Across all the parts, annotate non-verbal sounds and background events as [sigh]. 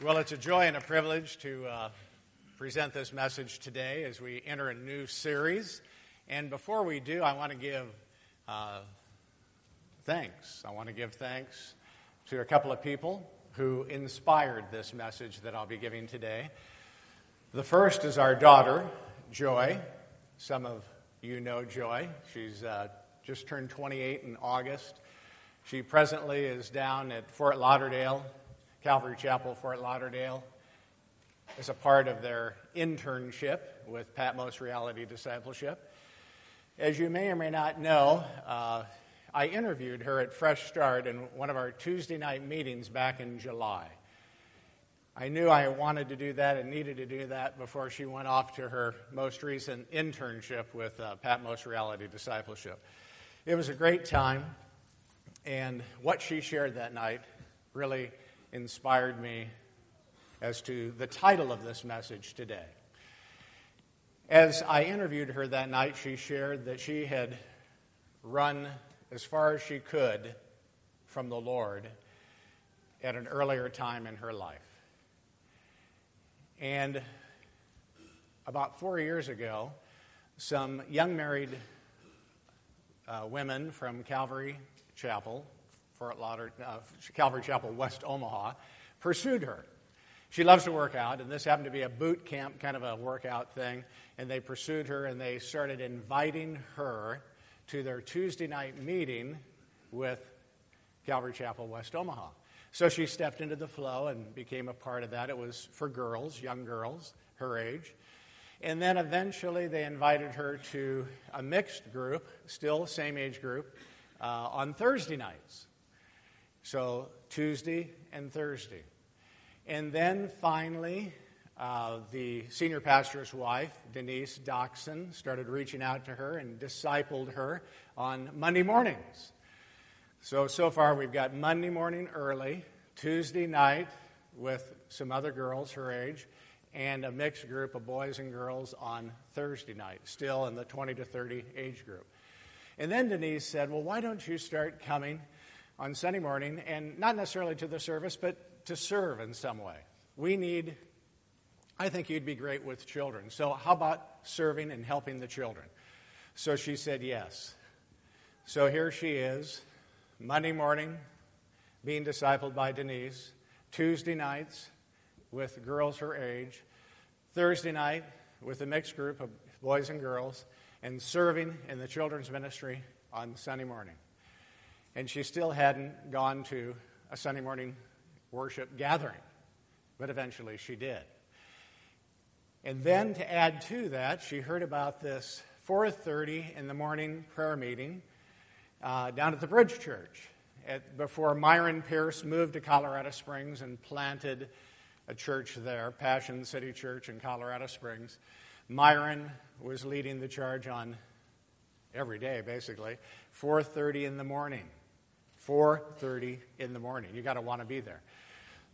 Well, it's a joy and a privilege to uh, present this message today as we enter a new series. And before we do, I want to give uh, thanks. I want to give thanks to a couple of people who inspired this message that I'll be giving today. The first is our daughter, Joy. Some of you know Joy. She's uh, just turned 28 in August. She presently is down at Fort Lauderdale Calvary Chapel, Fort Lauderdale, as a part of their internship with Patmos Reality Discipleship. As you may or may not know, uh, I interviewed her at Fresh Start in one of our Tuesday night meetings back in July. I knew I wanted to do that and needed to do that before she went off to her most recent internship with uh, Patmos Reality Discipleship. It was a great time, and what she shared that night really inspired me as to the title of this message today. As I interviewed her that night, she shared that she had run as far as she could from the Lord at an earlier time in her life. And about four years ago, some young married uh, women from Calvary Chapel Fort uh, Calvary Chapel, West Omaha, pursued her. She loves to work out, and this happened to be a boot camp kind of a workout thing. And they pursued her and they started inviting her to their Tuesday night meeting with Calvary Chapel, West Omaha. So she stepped into the flow and became a part of that. It was for girls, young girls, her age. And then eventually they invited her to a mixed group, still same age group, uh, on Thursday nights. So Tuesday and Thursday. And then finally, uh, the senior pastor's wife, Denise Doxson, started reaching out to her and discipled her on Monday mornings. So, so far we've got Monday morning early, Tuesday night with some other girls her age, and a mixed group of boys and girls on Thursday night, still in the 20 to 30 age group. And then Denise said, Well, why don't you start coming on Sunday morning, and not necessarily to the service, but to serve in some way. We need, I think you'd be great with children. So, how about serving and helping the children? So she said yes. So here she is, Monday morning, being discipled by Denise, Tuesday nights with girls her age, Thursday night with a mixed group of boys and girls, and serving in the children's ministry on Sunday morning and she still hadn't gone to a Sunday morning worship gathering, but eventually she did. And then to add to that, she heard about this 4:30 in the morning prayer meeting uh, down at the Bridge Church at, before Myron Pierce moved to Colorado Springs and planted a church there, Passion City Church in Colorado Springs. Myron was leading the charge on every day, basically, 4:30 in the morning. 4:30 in the morning. You got to want to be there.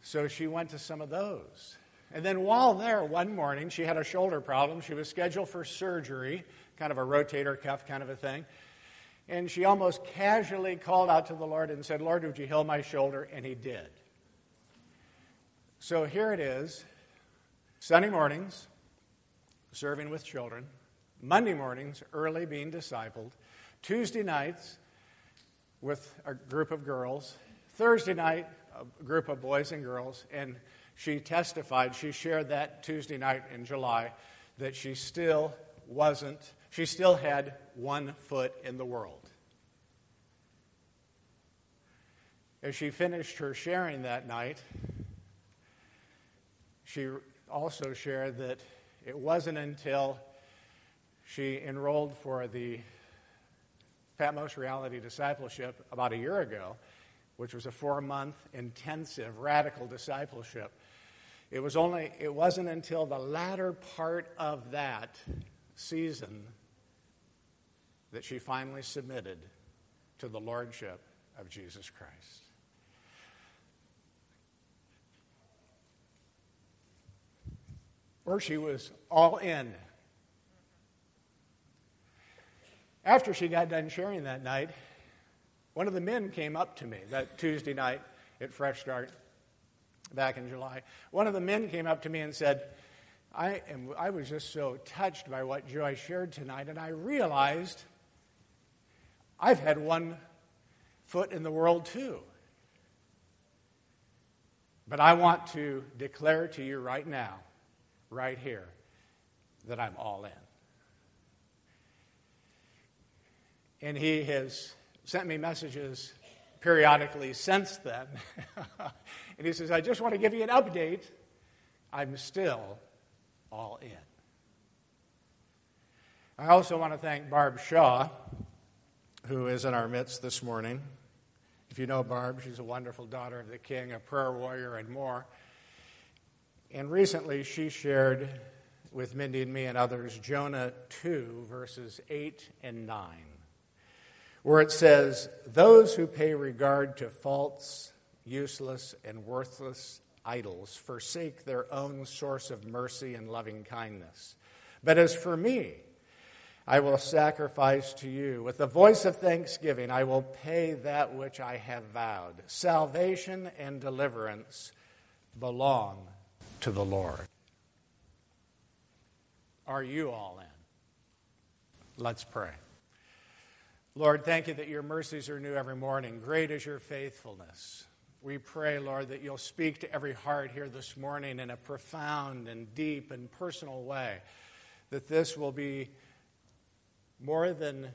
So she went to some of those. And then while there one morning, she had a shoulder problem. She was scheduled for surgery, kind of a rotator cuff kind of a thing. And she almost casually called out to the Lord and said, Lord, would you heal my shoulder? And he did. So here it is Sunday mornings, serving with children. Monday mornings, early being discipled. Tuesday nights, with a group of girls. Thursday night, a group of boys and girls, and she testified, she shared that Tuesday night in July, that she still wasn't, she still had one foot in the world. As she finished her sharing that night, she also shared that it wasn't until she enrolled for the Patmos Reality Discipleship about a year ago, which was a four month intensive radical discipleship. It was only it wasn't until the latter part of that season that she finally submitted to the lordship of Jesus Christ. Or she was all in After she got done sharing that night, one of the men came up to me that Tuesday night at Fresh Start. back in July. One of the men came up to me and said, I, am, I was just so touched by what Joy shared tonight, and I realized I've had one foot in the world too. But I want to declare to you right now, right here, that I'm all in. And he has sent me messages periodically since then. [laughs] and he says, I just want to give you an update. I'm still all in. I also want to thank Barb Shaw, who is in our midst this morning. If you know Barb, she's a wonderful daughter of the King, a prayer warrior, and more. And recently she shared with Mindy and me and others Jonah 2, verses 8 and 9, where it says, Those who pay regard to false, useless, and worthless idols forsake their own source of mercy and loving kindness. But as for me, I will sacrifice to you. With the voice of thanksgiving, I will pay that which I have vowed. Salvation and deliverance belong to the Lord. Are you all in? Let's pray. Lord, thank you that your mercies are new every morning. Great is your faithfulness. We pray, Lord, that you'll speak to every heart here this morning in a profound and deep and personal way, that this will be more than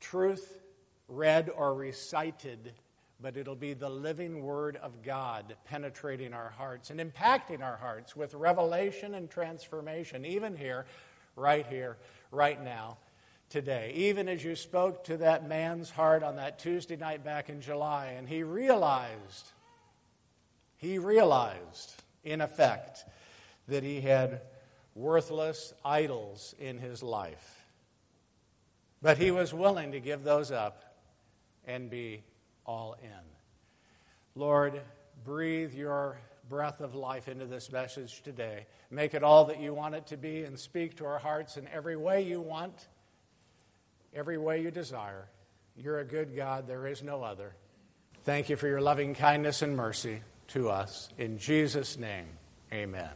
truth read or recited, but it'll be the living Word of God penetrating our hearts and impacting our hearts with revelation and transformation, even here, right here, right now, today. Even as you spoke to that man's heart on that Tuesday night back in July, and he realized he realized, in effect, that he had worthless idols in his life. But he was willing to give those up and be all in. Lord, breathe your breath of life into this message today. Make it all that you want it to be and speak to our hearts in every way you want, every way you desire. You're a good God, there is no other. Thank you for your loving kindness and mercy to us. In Jesus' name, amen.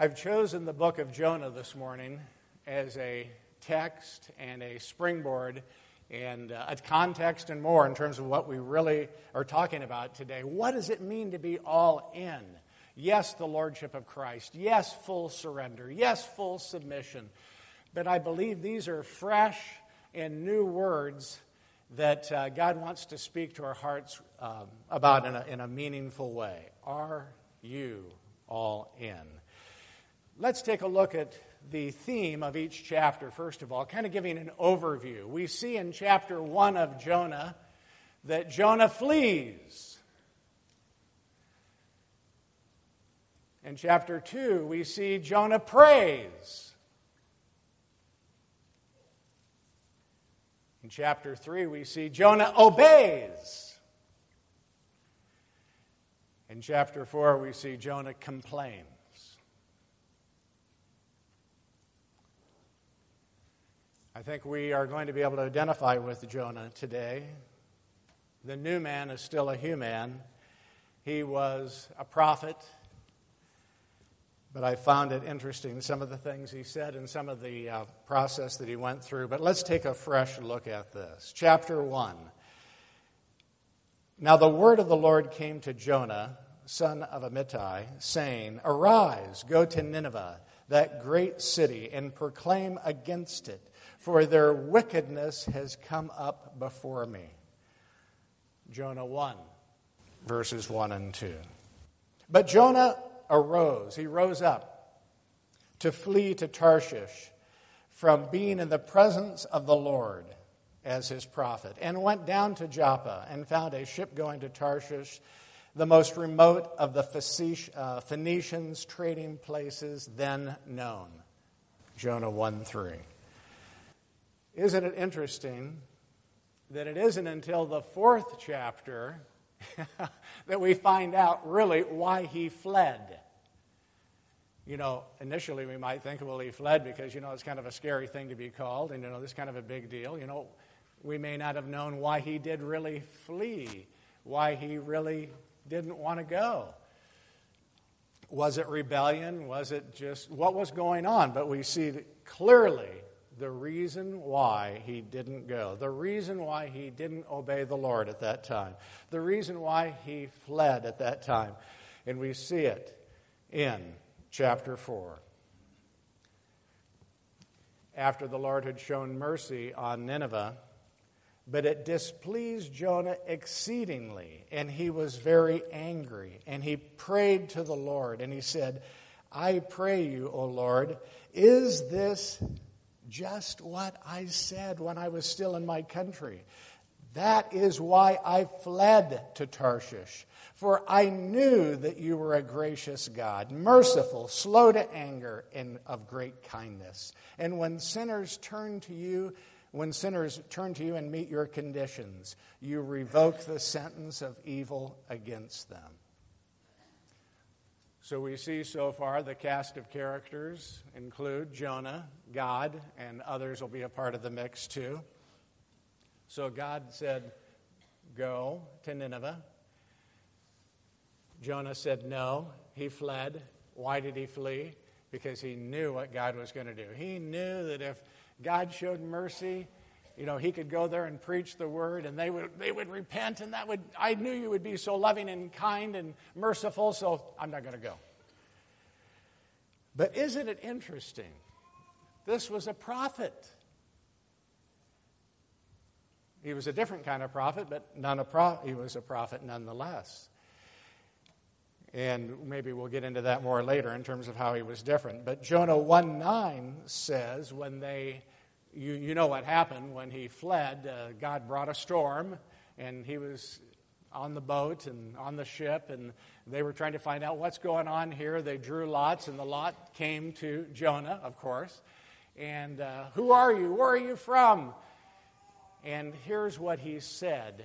I've chosen the book of Jonah this morning as a text and a springboard and uh, a context and more in terms of what we really are talking about today. What does it mean to be all in? Yes, the Lordship of Christ. Yes, full surrender. Yes, full submission. But I believe these are fresh and new words that uh, God wants to speak to our hearts um, about in a, in a meaningful way. Are you all in? Let's take a look at the theme of each chapter, first of all, kind of giving an overview. We see in chapter 1 of Jonah that Jonah flees. In chapter 2, we see Jonah prays. In chapter 3, we see Jonah obeys. In chapter 4, we see Jonah complains. I think we are going to be able to identify with Jonah today. The new man is still a human. He was a prophet, but I found it interesting, some of the things he said and some of the uh, process that he went through. But let's take a fresh look at this. Chapter 1. Now the word of the Lord came to Jonah, son of Amittai, saying, Arise, go to Nineveh, that great city, and proclaim against it, for their wickedness has come up before me. Jonah 1, verses 1 and 2. But Jonah arose, he rose up to flee to Tarshish from being in the presence of the Lord as his prophet, and went down to Joppa and found a ship going to Tarshish, the most remote of the uh, Phoenicians' trading places then known. Jonah 1 3. Isn't it interesting that it isn't until the fourth chapter [laughs] that we find out really why he fled. You know, initially we might think, well, he fled because, you know, it's kind of a scary thing to be called, and, you know, this kind of a big deal. You know, we may not have known why he did really flee, why he really didn't want to go. Was it rebellion? Was it just what was going on? But we see clearly the reason why he didn't go, the reason why he didn't obey the Lord at that time, the reason why he fled at that time. And we see it in chapter 4. After the Lord had shown mercy on Nineveh, but it displeased Jonah exceedingly, and he was very angry. And he prayed to the Lord, and he said, I pray you, O Lord, is this just what I said when I was still in my country? That is why I fled to Tarshish. For I knew that you were a gracious God, merciful, slow to anger, and of great kindness. And when sinners turn to you, when sinners turn to you and meet your conditions, you revoke the sentence of evil against them. So we see so far the cast of characters include Jonah, God, and others will be a part of the mix too. So God said, Go to Nineveh. Jonah said no. He fled. Why did he flee? Because he knew what God was going to do. He knew that if God showed mercy, you know, he could go there and preach the word and they would, they would repent and that would, I knew you would be so loving and kind and merciful, so I'm not going to go. But isn't it interesting? This was a prophet. He was a different kind of prophet, but none a pro- he was a prophet nonetheless. And maybe we'll get into that more later in terms of how he was different. But Jonah 1 9 says, when they, you, you know what happened when he fled, uh, God brought a storm, and he was on the boat and on the ship, and they were trying to find out what's going on here. They drew lots, and the lot came to Jonah, of course. And uh, who are you? Where are you from? And here's what he said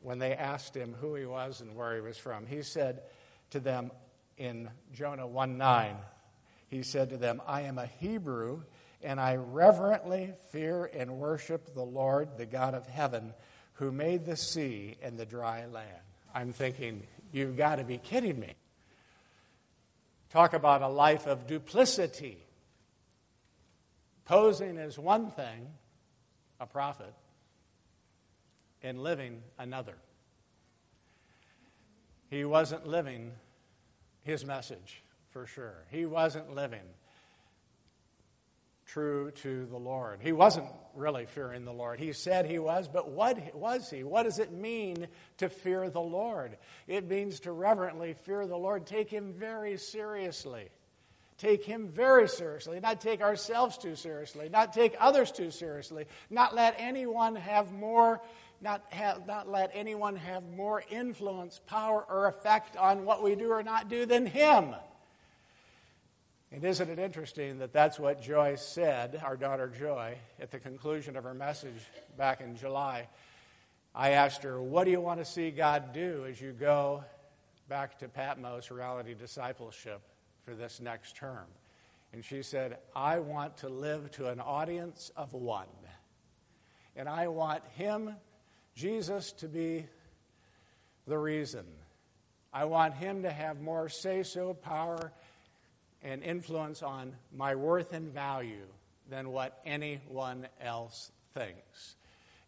when they asked him who he was and where he was from. He said to them in Jonah 1 9, he said to them, I am a Hebrew, and I reverently fear and worship the Lord, the God of heaven, who made the sea and the dry land. I'm thinking, you've got to be kidding me. Talk about a life of duplicity. Posing as one thing, a prophet, and living another. He wasn't living his message, for sure. He wasn't living true to the Lord. He wasn't really fearing the Lord. He said he was, but what was he? What does it mean to fear the Lord? It means to reverently fear the Lord, take him very seriously. Take him very seriously, not take ourselves too seriously, not take others too seriously, not let anyone have more not, have, not let anyone have more influence, power, or effect on what we do or not do than him. And isn't it interesting that that's what Joy said, our daughter Joy, at the conclusion of her message back in July? I asked her, What do you want to see God do as you go back to Patmos Reality Discipleship for this next term? And she said, I want to live to an audience of one. And I want Him, Jesus, to be the reason. I want Him to have more say so power and influence on my worth and value than what anyone else thinks.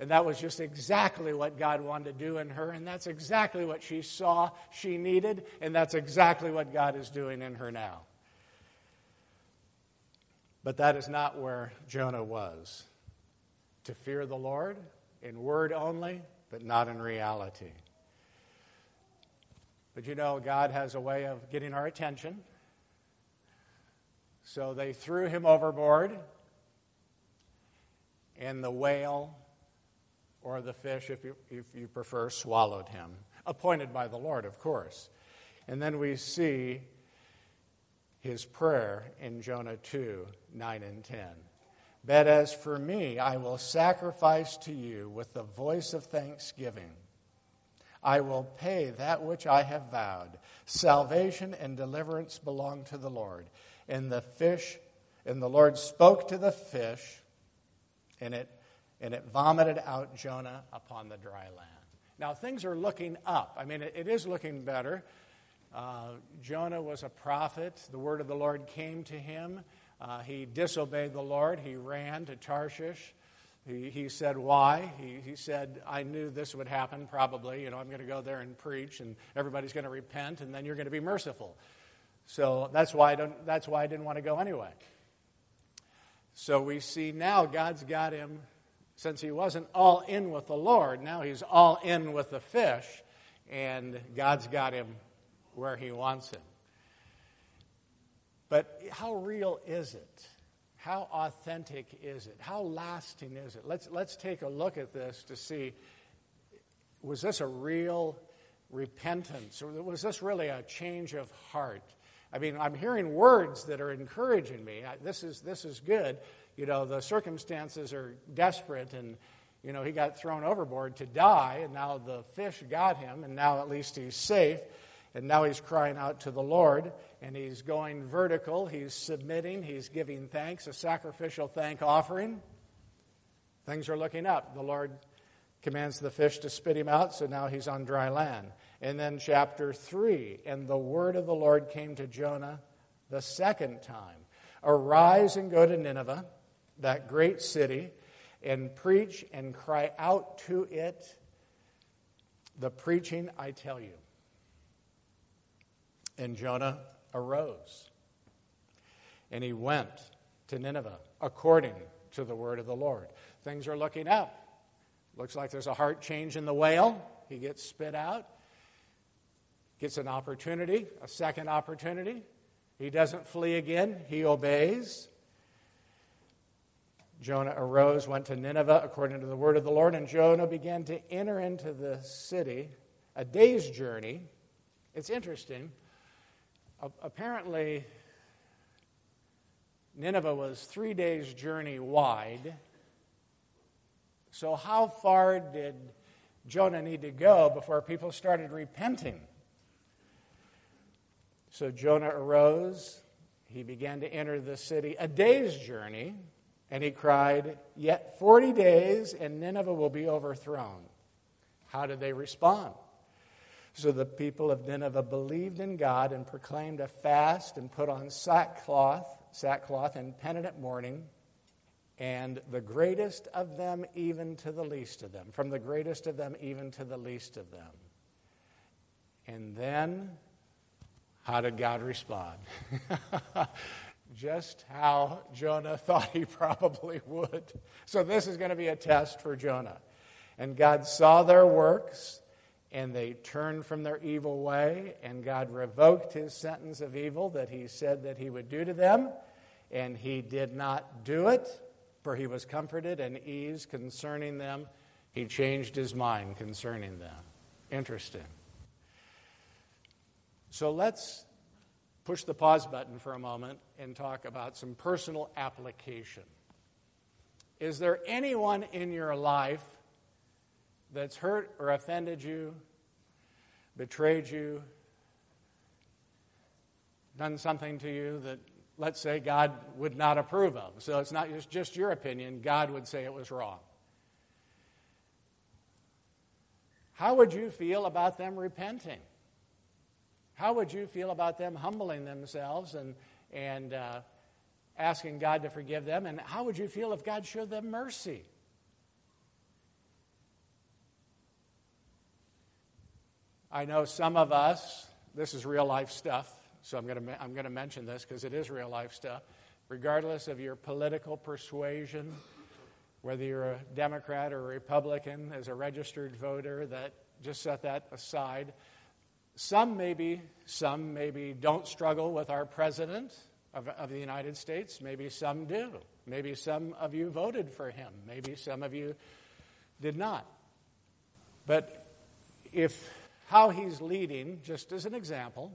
And that was just exactly what God wanted to do in her, and that's exactly what she saw she needed, and that's exactly what God is doing in her now. But that is not where Jonah was. To fear the Lord in word only, but not in reality. But you know, God has a way of getting our attention. So they threw him overboard, and the whale, or the fish, if you, if you prefer, swallowed him. Appointed by the Lord, of course. And then we see his prayer in Jonah 2 9 and 10. But as for me, I will sacrifice to you with the voice of thanksgiving. I will pay that which I have vowed. Salvation and deliverance belong to the Lord and the fish, and the Lord spoke to the fish, and it, and it vomited out Jonah upon the dry land. Now, things are looking up. I mean, it, it is looking better. Uh, Jonah was a prophet. The word of the Lord came to him. Uh, he disobeyed the Lord. He ran to Tarshish. He, he said, Why? He, he said, I knew this would happen, probably. You know, I'm going to go there and preach, and everybody's going to repent, and then you're going to be merciful. So that's why I, don't, that's why I didn't want to go anyway. So we see now God's got him, since he wasn't all in with the Lord, now he's all in with the fish, and God's got him where he wants him. But how real is it? How authentic is it? How lasting is it? Let's, let's take a look at this to see was this a real repentance? Or was this really a change of heart? I mean, I'm hearing words that are encouraging me. I, this, is, this is good. You know, the circumstances are desperate, and, you know, he got thrown overboard to die, and now the fish got him, and now at least he's safe. And now he's crying out to the Lord, and he's going vertical. He's submitting. He's giving thanks, a sacrificial thank offering. Things are looking up. The Lord commands the fish to spit him out, so now he's on dry land. And then, chapter 3 And the word of the Lord came to Jonah the second time Arise and go to Nineveh, that great city, and preach and cry out to it the preaching I tell you. And Jonah arose, and he went to Nineveh according to the word of the Lord. Things are looking up. Looks like there's a heart change in the whale. He gets spit out, gets an opportunity, a second opportunity. He doesn't flee again, he obeys. Jonah arose, went to Nineveh according to the word of the Lord, and Jonah began to enter into the city, a day's journey. It's interesting apparently, Nineveh was three days' journey wide. So, how far did Jonah need to go before people started repenting? So, Jonah arose. He began to enter the city, a day's journey, and he cried, Yet 40 days, and Nineveh will be overthrown. How did they respond? So the people of Nineveh believed in God and proclaimed a fast and put on sackcloth, sackcloth and penitent mourning, and the greatest of them even to the least of them, from the greatest of them even to the least of them. And then, how did God respond? [laughs] Just how Jonah [laughs] thought he probably would. So, this is going to be a test for Jonah. And God saw their works and they turned from their evil way, and God revoked his sentence of evil that he said that he would do to them, and he did not do it, for he was comforted and eased concerning them. He changed his mind concerning them. Interesting. So let's push the pause button for a moment and talk about some personal application. Is there anyone in your life that's hurt or offended you, betrayed you, done something to you that, let's say, God would not approve of. So it's not just, just your opinion, God would say it was wrong. How would you feel about them repenting? How would you feel about them humbling themselves and, and uh, asking God to forgive them? And how would you feel if God showed them mercy? I know some of us, this is real life stuff, so I'm going to, I'm going to mention this because it is real life stuff. Regardless of your political persuasion, whether you're a Democrat or a Republican, as a registered voter, that just set that aside. Some maybe, some maybe don't struggle with our president of, of the United States. Maybe some do. Maybe some of you voted for him. Maybe some of you did not. But if how he's leading, just as an example,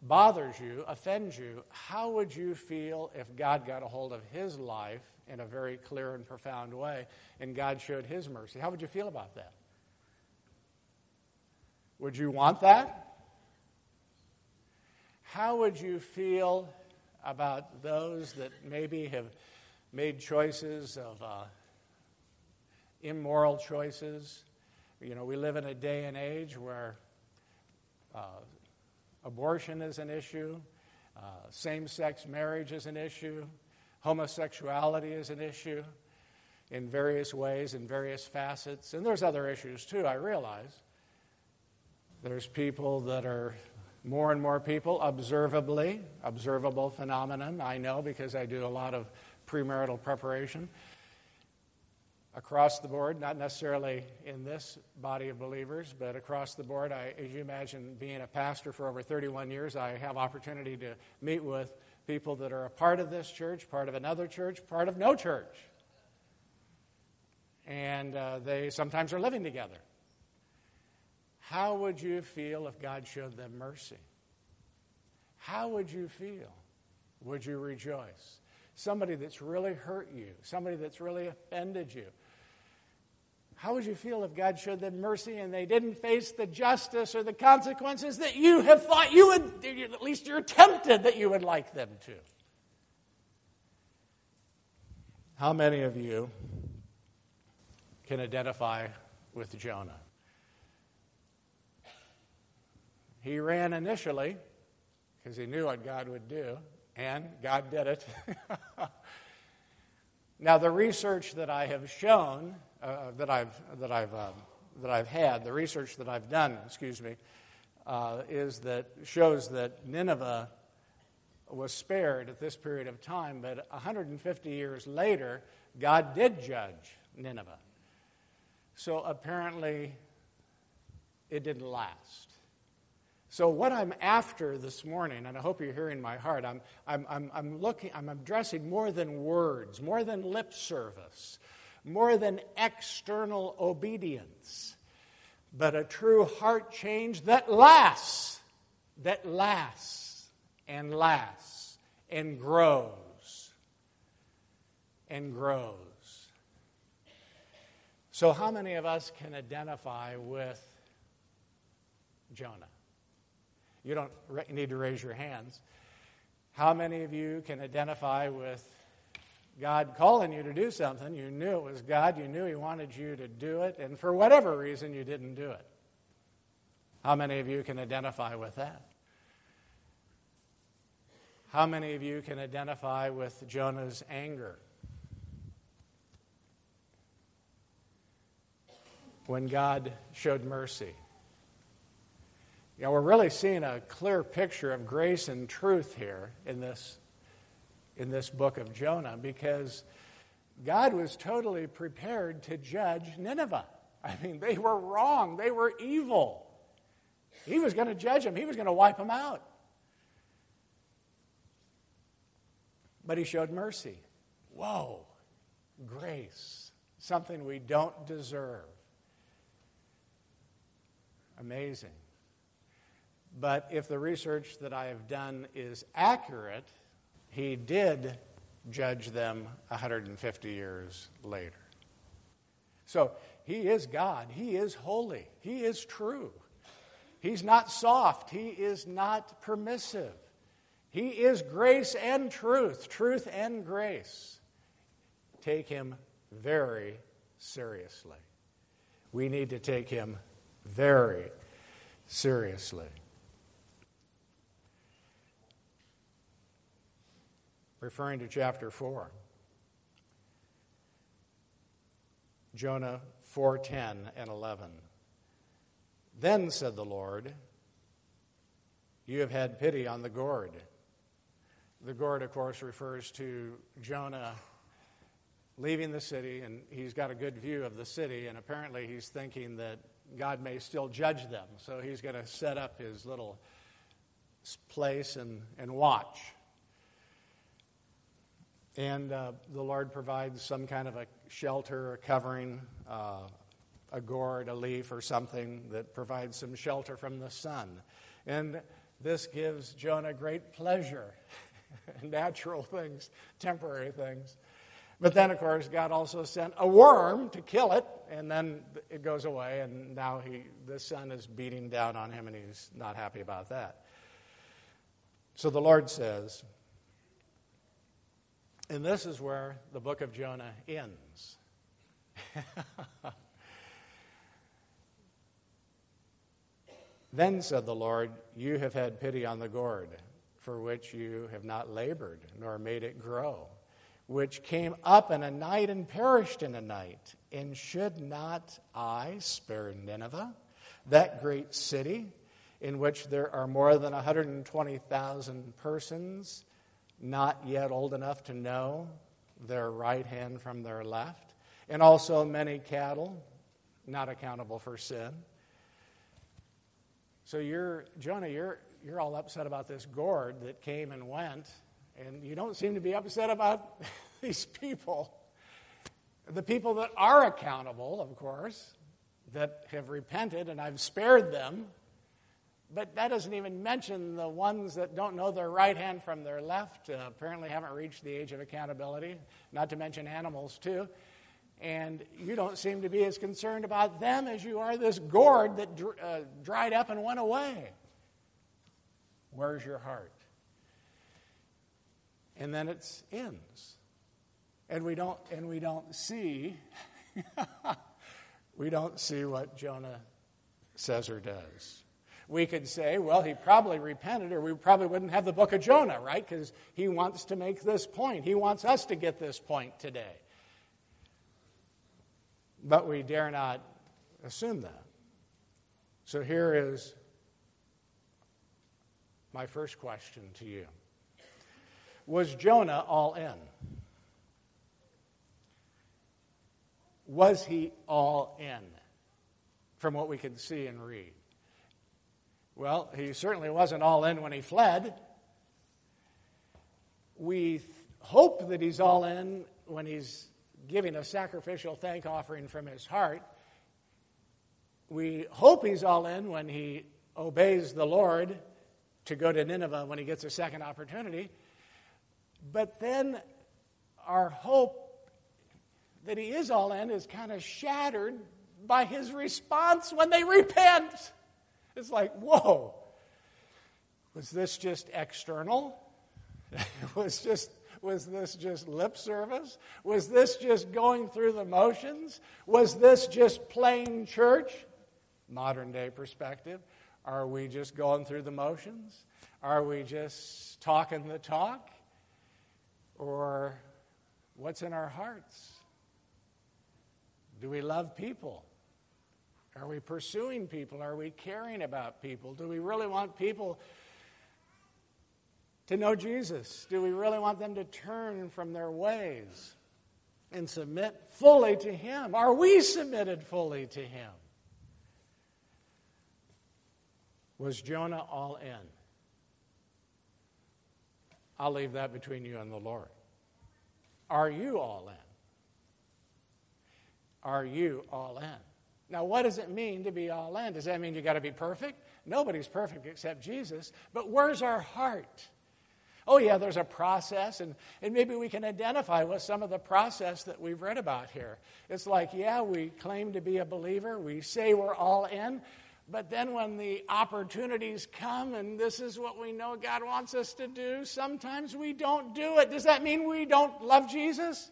bothers you, offends you, how would you feel if God got a hold of his life in a very clear and profound way and God showed his mercy? How would you feel about that? Would you want that? How would you feel about those that maybe have made choices of uh, immoral choices? You know, we live in a day and age where uh, Abortion is an issue. Uh, Same sex marriage is an issue. Homosexuality is an issue in various ways, in various facets. And there's other issues too, I realize. There's people that are more and more people, observably, observable phenomenon, I know because I do a lot of premarital preparation across the board, not necessarily in this body of believers, but across the board. I, as you imagine, being a pastor for over 31 years, I have opportunity to meet with people that are a part of this church, part of another church, part of no church. And uh, they sometimes are living together. How would you feel if God showed them mercy? How would you feel? Would you rejoice? Somebody that's really hurt you, somebody that's really offended you. How would you feel if God showed them mercy and they didn't face the justice or the consequences that you have thought you would, at least you're tempted that you would like them to? How many of you can identify with Jonah? He ran initially because he knew what God would do, and God did it. [laughs] now, the research that I have shown, uh, that I've that I've uh, that I've had, the research that I've done, excuse me, uh, is that shows that Nineveh was spared at this period of time, but 150 years later, God did judge Nineveh. So apparently, it didn't last. So, what I'm after this morning, and I hope you're hearing my heart, I'm, I'm, I'm, I'm looking, I'm addressing more than words, more than lip service, more than external obedience, but a true heart change that lasts, that lasts and lasts and grows and grows. So, how many of us can identify with Jonah? You don't need to raise your hands. How many of you can identify with God calling you to do something? You knew it was God, you knew He wanted you to do it, and for whatever reason, you didn't do it. How many of you can identify with that? How many of you can identify with Jonah's anger? When God showed mercy. You know, we're really seeing a clear picture of grace and truth here in this, in this book of Jonah because God was totally prepared to judge Nineveh. [laughs] I mean, they were wrong, they were evil. He was going to judge them, he was going to wipe them out. But he showed mercy. Whoa, grace, something we don't deserve. Amazing. But if the research that I have done is accurate, he did judge them 150 years later. So he is God. He is holy. He is true. He's not soft. He is not permissive. He is grace and truth, truth and grace. Take him very seriously. We need to take him very seriously. Referring to chapter 4. Jonah 4:10 and 11. Then said the Lord, you have had pity on the gourd. The gourd, of course, refers to Jonah leaving the city, and he's got a good view of the city, and apparently he's thinking that God may still judge them. So he's going to set up his little place and, and watch. And uh, the Lord provides some kind of a shelter, a covering, uh, a gourd, a leaf, or something that provides some shelter from the sun. And this gives Jonah great pleasure. [laughs] Natural things, temporary things. But then, of course, God also sent a worm to kill it, and then it goes away, and now he, the sun is beating down on him, and he's not happy about that. So the Lord says, and this is where the book of Jonah ends. [laughs] Then said the Lord, You have had pity on the gourd, for which you have not labored, nor made it grow, which came up in a night and perished in a night. And should not I spare Nineveh, that great city, in which there are more than 120,000 persons not yet old enough to know their right hand from their left, and also many cattle not accountable for sin? So you're, Jonah, you're, you're all upset about this gourd that came and went, and you don't seem to be upset about [laughs] these people. The people that are accountable, of course, that have repented, and I've spared them. But that doesn't even mention the ones that don't know their right hand from their left, uh, apparently haven't reached the age of accountability, not to mention animals, too and you don't seem to be as concerned about them as you are this gourd that dr- uh, dried up and went away. Where's your heart? And then it ends. And we don't and we don't see [laughs] we don't see what Jonah says or does. We could say, well, he probably repented, or we probably wouldn't have the book of Jonah, right? Because he wants to make this point. He wants us to get this point today. But we dare not assume that. So here is my first question to you Was Jonah all in? Was he all in from what we can see and read? Well, he certainly wasn't all in when he fled. We hope that he's all in when he's giving a sacrificial thank offering from his heart. We hope he's all in when he obeys the Lord to go to Nineveh when he gets a second opportunity. But then our hope that he is all in is kind of shattered by his response when they repent. It's like, whoa, was this just external? [laughs] was just was this just lip service? Was this just going through the motions? Was this just plain church? Modern day perspective. Are we just going through the motions? Are we just talking the talk? Or what's in our hearts? Do we love people? Are we pursuing people? Are we caring about people? Do we really want people to know Jesus? Do we really want them to turn from their ways and submit fully to Him? Are we submitted fully to Him? Was Jonah all in? I'll leave that between you and the Lord. Are you all in? Are you all in? Now, what does it mean to be all in? Does that mean you got to be perfect? Nobody's perfect except Jesus. But where's our heart? Oh, yeah, there's a process, and, and maybe we can identify with some of the process that we've read about here. It's like, yeah, we claim to be a believer, we say we're all in, but then when the opportunities come and this is what we know God wants us to do, sometimes we don't do it. Does that mean we don't love Jesus?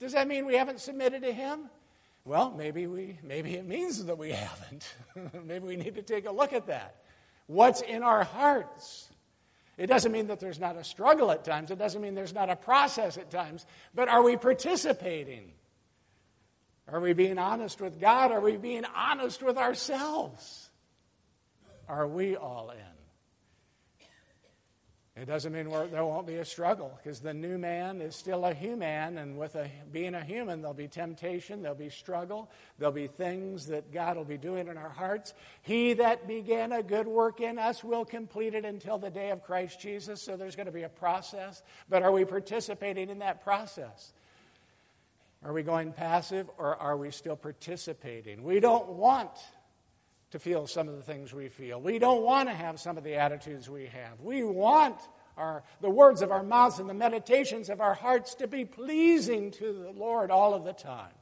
Does that mean we haven't submitted to Him? Well, maybe, we, maybe it means that we [laughs] haven't. maybe we need to take a look at that. What's in our hearts? It doesn't mean that there's not a struggle at times. It doesn't mean there's not a process at times. But are we participating? Are we being honest with God? Are we being honest with ourselves? Are we all in? It doesn't mean there won't be a struggle because the new man is still a human, and with a, being a human, there'll be temptation, there'll be struggle, there'll be things that God will be doing in our hearts. He that began a good work in us will complete it until the day of Christ Jesus. So there's going to be a process, but are we participating in that process? Are we going passive or are we still participating? We don't want to feel some of the things we feel. We don't want to have some of the attitudes we have. We want our, the words of our mouths and the meditations of our hearts to be pleasing to the Lord all of the time.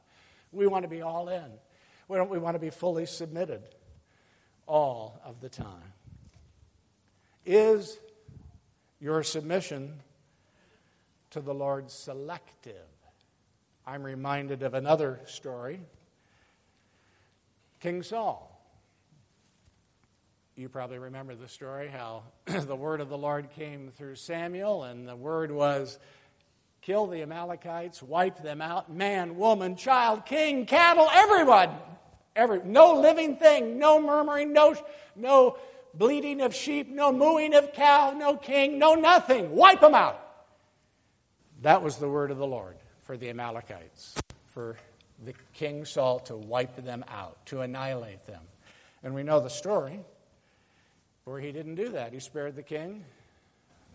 We want to be all in. We, we want to be fully submitted all of the time. Is your submission to the Lord selective? I'm reminded of another story King Saul. You probably remember the story how [clears throat] the word of the Lord came through Samuel, and the word was kill the Amalekites, wipe them out man, woman, child, king, cattle, everyone. Every, no living thing, no murmuring, no, no bleating of sheep, no mooing of cow, no king, no nothing. Wipe them out. That was the word of the Lord for the Amalekites, for the king Saul to wipe them out, to annihilate them. And we know the story where he didn't do that. He spared the king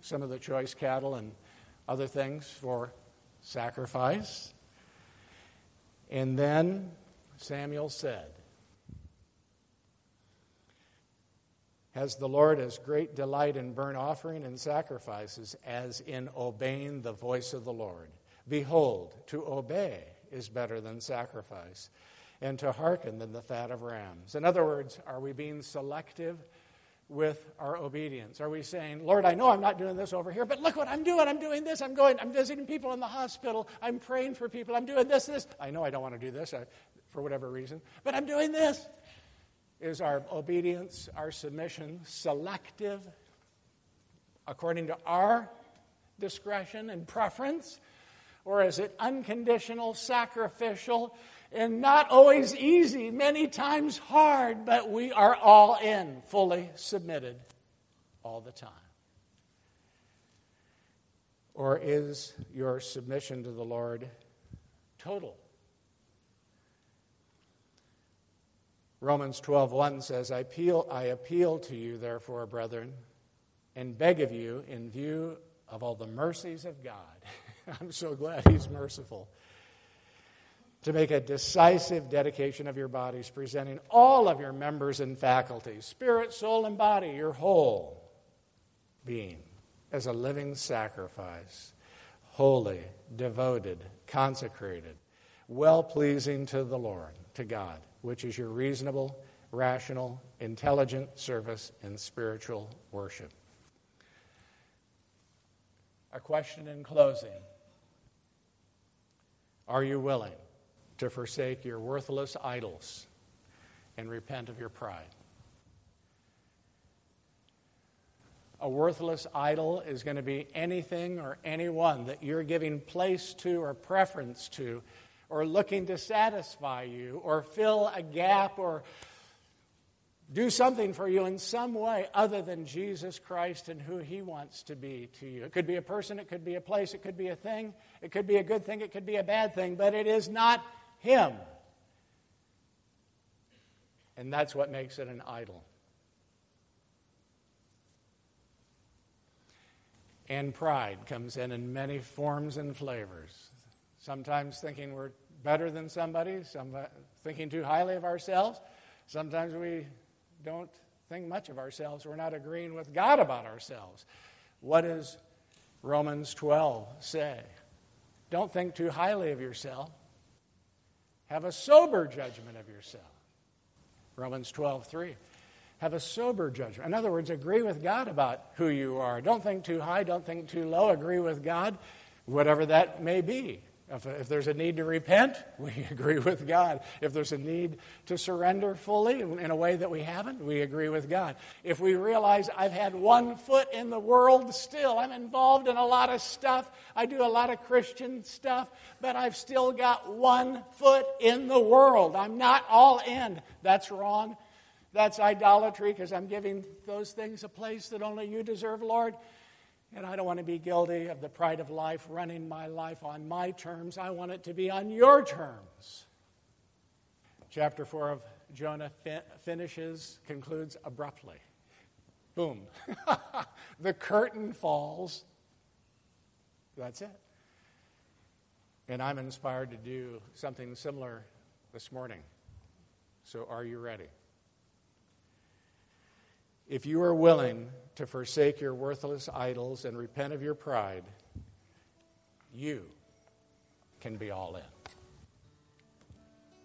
some of the choice cattle and other things for sacrifice. And then Samuel said, Has the Lord as great delight in burnt offering and sacrifices as in obeying the voice of the Lord? Behold, to obey is better than sacrifice, and to hearken than the fat of rams. In other words, are we being selective with our obedience? Are we saying, Lord, I know I'm not doing this over here, but look what I'm doing. I'm doing this. I'm going, I'm visiting people in the hospital. I'm praying for people. I'm doing this, this. I know I don't want to do this uh, for whatever reason, but I'm doing this. Is our obedience, our submission selective according to our discretion and preference? Or is it unconditional, sacrificial, and not always easy, many times hard, but we are all in, fully submitted all the time? Or is your submission to the Lord total? Romans 12:1 says, I appeal, I appeal to you, therefore, brethren, and beg of you, in view of all the mercies of God, [laughs] I'm so glad He's merciful. To make a decisive dedication of your bodies, presenting all of your members and faculties, spirit, soul, and body, your whole being, as a living sacrifice, holy, devoted, consecrated, well pleasing to the Lord, to God, which is your reasonable, rational, intelligent service in spiritual worship. A question in closing. Are you willing to forsake your worthless idols and repent of your pride? A worthless idol is going to be anything or anyone that you're giving place to or preference to, or looking to satisfy you, or fill a gap, or do something for you in some way other than Jesus Christ and who He wants to be to you. It could be a person, it could be a place, it could be a thing, it could be a good thing, it could be a bad thing, but it is not Him. And that's what makes it an idol. And pride comes in in many forms and flavors. Sometimes thinking we're better than somebody, some thinking too highly of ourselves. Sometimes we don't think much of ourselves. We're not agreeing with God about ourselves. What does Romans 12 say? Don't think too highly of yourself. Have a sober judgment of yourself. Romans 12, 3. Have a sober judgment. In other words, agree with God about who you are. Don't think too high, don't think too low. Agree with God, whatever that may be. If, if, there's a need to repent, [laughs] we agree with God. If there's a need to surrender fully in a way that we haven't, we agree with God. If we realize I've had one foot in the world still, I'm involved in a lot of stuff, I do a lot of Christian stuff, but I've still got one foot in the world. I'm not all in. That's wrong. That's idolatry because I'm giving those things a place that only you deserve, Lord. And I don't want to be guilty of the pride of life, running my life on my terms. I want it to be on your terms. Chapter 4 of Jonah finishes, concludes abruptly. Boom. [laughs] the curtain falls. That's it. And I'm inspired to do something similar this morning. So, are you ready? If you are willing to forsake your worthless idols and repent of your pride, you can be all in.